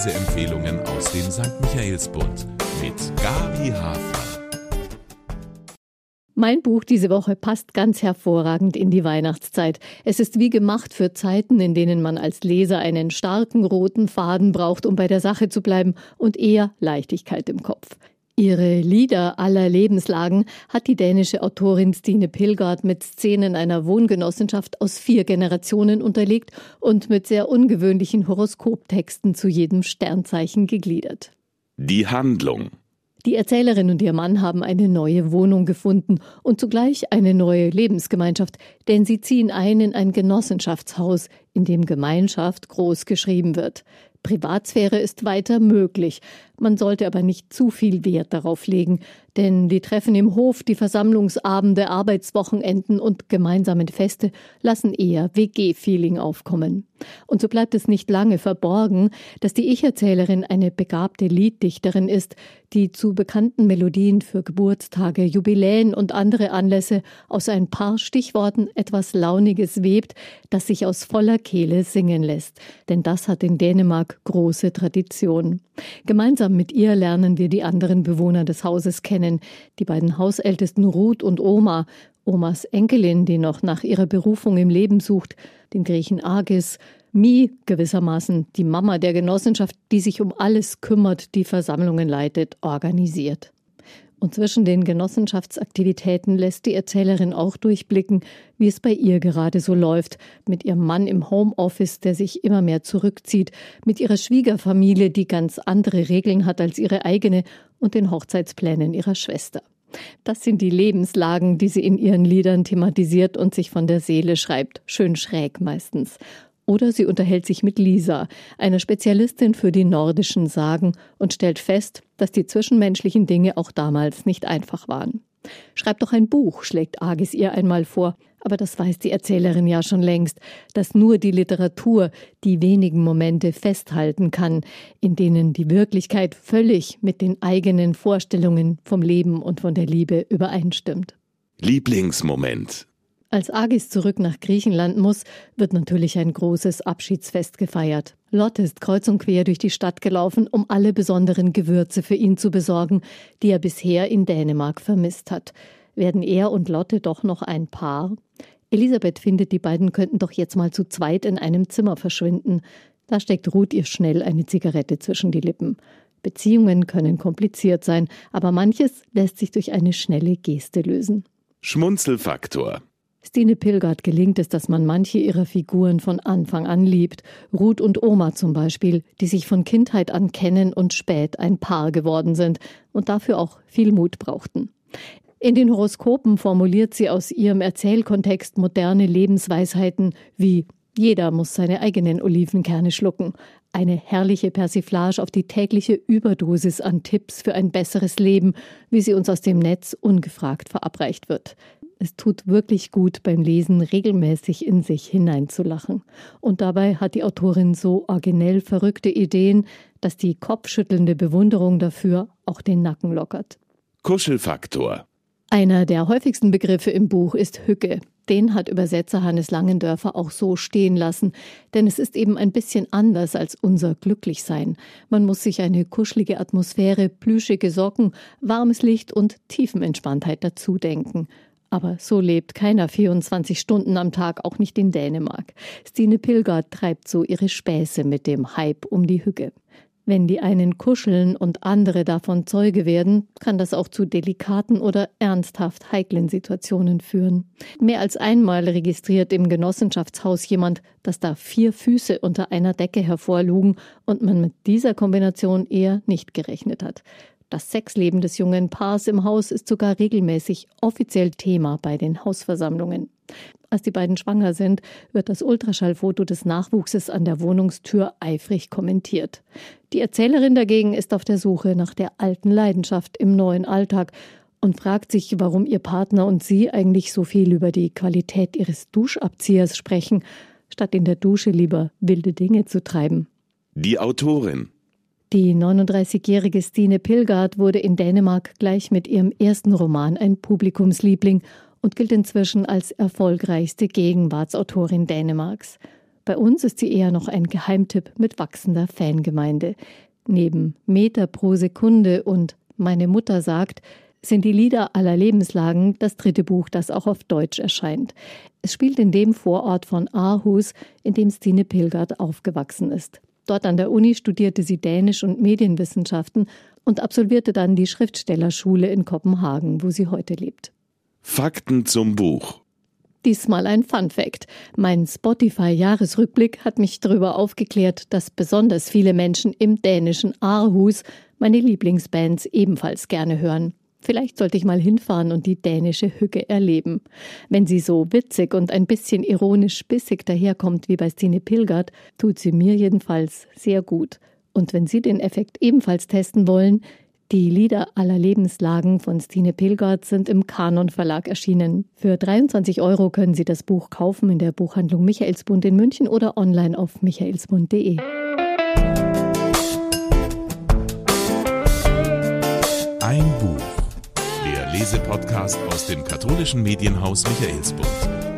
Leseempfehlungen aus dem St. Michaelsbund mit Gabi Hafner. Mein Buch diese Woche passt ganz hervorragend in die Weihnachtszeit. Es ist wie gemacht für Zeiten, in denen man als Leser einen starken roten Faden braucht, um bei der Sache zu bleiben und eher Leichtigkeit im Kopf. Ihre Lieder aller Lebenslagen hat die dänische Autorin Stine Pilgard mit Szenen einer Wohngenossenschaft aus vier Generationen unterlegt und mit sehr ungewöhnlichen Horoskoptexten zu jedem Sternzeichen gegliedert. Die Handlung die Erzählerin und ihr Mann haben eine neue Wohnung gefunden und zugleich eine neue Lebensgemeinschaft, denn sie ziehen ein in ein Genossenschaftshaus, in dem Gemeinschaft groß geschrieben wird. Privatsphäre ist weiter möglich. Man sollte aber nicht zu viel Wert darauf legen, denn die Treffen im Hof, die Versammlungsabende, Arbeitswochenenden und gemeinsamen Feste lassen eher WG-Feeling aufkommen. Und so bleibt es nicht lange verborgen, dass die Ich-Erzählerin eine begabte Lieddichterin ist, die zu bekannten Melodien für Geburtstage, Jubiläen und andere Anlässe aus ein paar Stichworten etwas Launiges webt, das sich aus voller Kehle singen lässt. Denn das hat in Dänemark große Tradition. Gemeinsam mit ihr lernen wir die anderen Bewohner des Hauses kennen, die beiden Hausältesten Ruth und Oma, Omas Enkelin, die noch nach ihrer Berufung im Leben sucht, den Griechen Agis, Mi gewissermaßen die Mama der Genossenschaft, die sich um alles kümmert, die Versammlungen leitet, organisiert. Und zwischen den Genossenschaftsaktivitäten lässt die Erzählerin auch durchblicken, wie es bei ihr gerade so läuft, mit ihrem Mann im Homeoffice, der sich immer mehr zurückzieht, mit ihrer Schwiegerfamilie, die ganz andere Regeln hat als ihre eigene, und den Hochzeitsplänen ihrer Schwester. Das sind die Lebenslagen, die sie in ihren Liedern thematisiert und sich von der Seele schreibt, schön schräg meistens. Oder sie unterhält sich mit Lisa, einer Spezialistin für die nordischen Sagen, und stellt fest, dass die zwischenmenschlichen Dinge auch damals nicht einfach waren. Schreib doch ein Buch, schlägt Agis ihr einmal vor, aber das weiß die Erzählerin ja schon längst, dass nur die Literatur die wenigen Momente festhalten kann, in denen die Wirklichkeit völlig mit den eigenen Vorstellungen vom Leben und von der Liebe übereinstimmt. Lieblingsmoment als Agis zurück nach Griechenland muss, wird natürlich ein großes Abschiedsfest gefeiert. Lotte ist kreuz und quer durch die Stadt gelaufen, um alle besonderen Gewürze für ihn zu besorgen, die er bisher in Dänemark vermisst hat. Werden er und Lotte doch noch ein Paar? Elisabeth findet, die beiden könnten doch jetzt mal zu zweit in einem Zimmer verschwinden. Da steckt Ruth ihr schnell eine Zigarette zwischen die Lippen. Beziehungen können kompliziert sein, aber manches lässt sich durch eine schnelle Geste lösen. Schmunzelfaktor Stine Pilgert gelingt es, dass man manche ihrer Figuren von Anfang an liebt. Ruth und Oma zum Beispiel, die sich von Kindheit an kennen und spät ein Paar geworden sind und dafür auch viel Mut brauchten. In den Horoskopen formuliert sie aus ihrem Erzählkontext moderne Lebensweisheiten wie jeder muss seine eigenen Olivenkerne schlucken. Eine herrliche Persiflage auf die tägliche Überdosis an Tipps für ein besseres Leben, wie sie uns aus dem Netz ungefragt verabreicht wird. Es tut wirklich gut beim Lesen regelmäßig in sich hineinzulachen. Und dabei hat die Autorin so originell verrückte Ideen, dass die kopfschüttelnde Bewunderung dafür auch den Nacken lockert. Kuschelfaktor. Einer der häufigsten Begriffe im Buch ist Hücke. Den hat Übersetzer Hannes Langendörfer auch so stehen lassen, denn es ist eben ein bisschen anders als unser Glücklichsein. Man muss sich eine kuschelige Atmosphäre, plüschige Socken, warmes Licht und Tiefenentspanntheit dazu denken. Aber so lebt keiner 24 Stunden am Tag, auch nicht in Dänemark. Stine Pilgert treibt so ihre Späße mit dem Hype um die Hügge. Wenn die einen kuscheln und andere davon Zeuge werden, kann das auch zu delikaten oder ernsthaft heiklen Situationen führen. Mehr als einmal registriert im Genossenschaftshaus jemand, dass da vier Füße unter einer Decke hervorlugen und man mit dieser Kombination eher nicht gerechnet hat. Das Sexleben des jungen Paars im Haus ist sogar regelmäßig offiziell Thema bei den Hausversammlungen. Als die beiden schwanger sind, wird das Ultraschallfoto des Nachwuchses an der Wohnungstür eifrig kommentiert. Die Erzählerin dagegen ist auf der Suche nach der alten Leidenschaft im neuen Alltag und fragt sich, warum ihr Partner und sie eigentlich so viel über die Qualität ihres Duschabziehers sprechen, statt in der Dusche lieber wilde Dinge zu treiben. Die Autorin die 39-jährige Stine Pilgard wurde in Dänemark gleich mit ihrem ersten Roman ein Publikumsliebling und gilt inzwischen als erfolgreichste Gegenwartsautorin Dänemarks. Bei uns ist sie eher noch ein Geheimtipp mit wachsender Fangemeinde. Neben Meter pro Sekunde und Meine Mutter sagt, sind die Lieder aller Lebenslagen das dritte Buch, das auch auf Deutsch erscheint. Es spielt in dem Vorort von Aarhus, in dem Stine Pilgert aufgewachsen ist. Dort an der Uni studierte sie Dänisch und Medienwissenschaften und absolvierte dann die Schriftstellerschule in Kopenhagen, wo sie heute lebt. Fakten zum Buch. Diesmal ein Fun Fact. Mein Spotify-Jahresrückblick hat mich darüber aufgeklärt, dass besonders viele Menschen im dänischen Aarhus meine Lieblingsbands ebenfalls gerne hören. Vielleicht sollte ich mal hinfahren und die dänische Hücke erleben. Wenn sie so witzig und ein bisschen ironisch bissig daherkommt wie bei Stine Pilgert, tut sie mir jedenfalls sehr gut. Und wenn Sie den Effekt ebenfalls testen wollen, die Lieder aller Lebenslagen von Stine Pilgert sind im Kanon Verlag erschienen. Für 23 Euro können Sie das Buch kaufen in der Buchhandlung Michaelsbund in München oder online auf michaelsbund.de. Lesepodcast aus dem katholischen Medienhaus Michaelsbund.